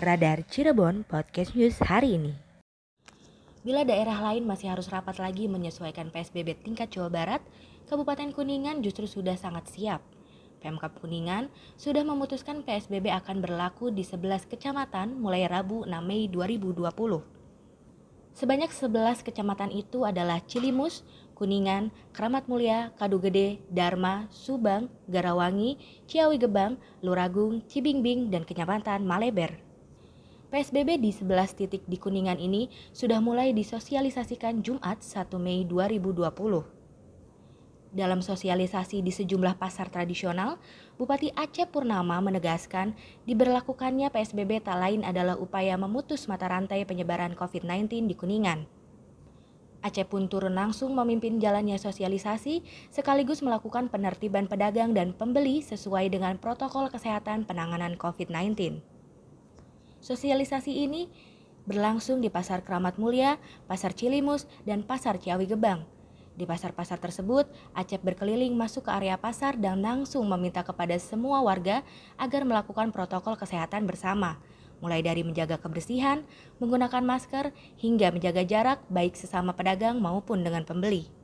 Radar Cirebon Podcast News hari ini. Bila daerah lain masih harus rapat lagi menyesuaikan PSBB tingkat Jawa Barat, Kabupaten Kuningan justru sudah sangat siap. Pemkap Kuningan sudah memutuskan PSBB akan berlaku di 11 kecamatan mulai Rabu 6 Mei 2020. Sebanyak 11 kecamatan itu adalah Cilimus, Kuningan, Keramat Mulia, Kadugede, Dharma, Subang, Garawangi, Ciawi Gebang, Luragung, Cibingbing, dan Kecamatan Maleber. PSBB di 11 titik di Kuningan ini sudah mulai disosialisasikan Jumat 1 Mei 2020. Dalam sosialisasi di sejumlah pasar tradisional, Bupati Aceh Purnama menegaskan diberlakukannya PSBB tak lain adalah upaya memutus mata rantai penyebaran COVID-19 di Kuningan. Aceh pun turun langsung memimpin jalannya sosialisasi sekaligus melakukan penertiban pedagang dan pembeli sesuai dengan protokol kesehatan penanganan COVID-19. Sosialisasi ini berlangsung di Pasar Keramat Mulia, Pasar Cilimus, dan Pasar Ciawi Gebang. Di pasar-pasar tersebut, Acep berkeliling masuk ke area pasar dan langsung meminta kepada semua warga agar melakukan protokol kesehatan bersama, mulai dari menjaga kebersihan, menggunakan masker, hingga menjaga jarak baik sesama pedagang maupun dengan pembeli.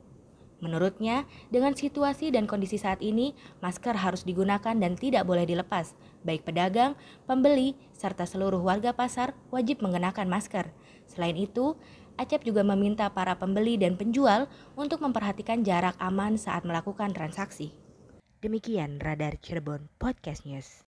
Menurutnya, dengan situasi dan kondisi saat ini, masker harus digunakan dan tidak boleh dilepas. Baik pedagang, pembeli, serta seluruh warga pasar wajib mengenakan masker. Selain itu, Acep juga meminta para pembeli dan penjual untuk memperhatikan jarak aman saat melakukan transaksi. Demikian Radar Cirebon Podcast News.